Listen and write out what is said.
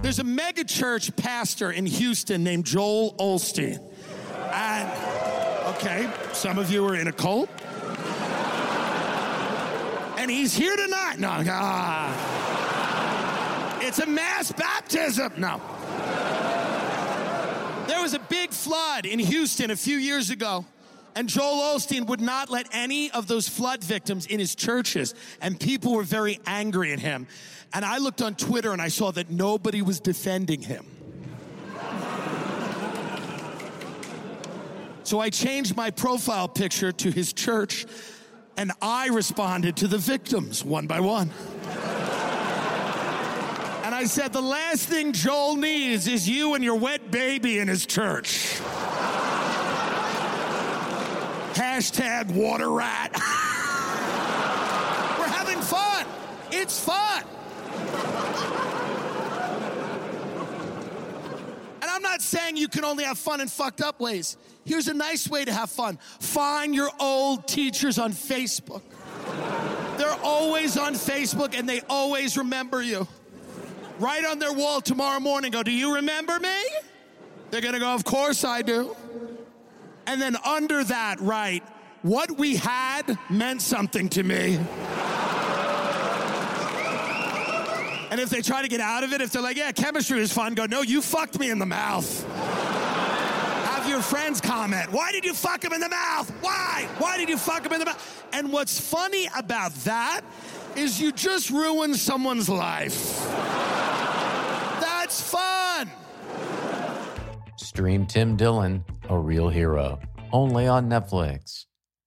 There's a mega church pastor in Houston named Joel Osteen. And, okay, some of you are in a cult. And he's here tonight. No, ah. It's a mass baptism. No. There was a big flood in Houston a few years ago. And Joel Osteen would not let any of those flood victims in his churches. And people were very angry at him. And I looked on Twitter and I saw that nobody was defending him. So I changed my profile picture to his church and I responded to the victims one by one. And I said, the last thing Joel needs is you and your wet baby in his church. Hashtag water rat. We're having fun. It's fun. And I'm not saying you can only have fun in fucked up ways. Here's a nice way to have fun find your old teachers on Facebook. They're always on Facebook and they always remember you. Write on their wall tomorrow morning, go, Do you remember me? They're gonna go, Of course I do. And then under that, write, What we had meant something to me. And if they try to get out of it, if they're like, Yeah, chemistry was fun, go, No, you fucked me in the mouth. Have your friends comment, Why did you fuck him in the mouth? Why? Why did you fuck him in the mouth? And what's funny about that is you just ruined someone's life. Stream Tim Dillon, A Real Hero, only on Netflix.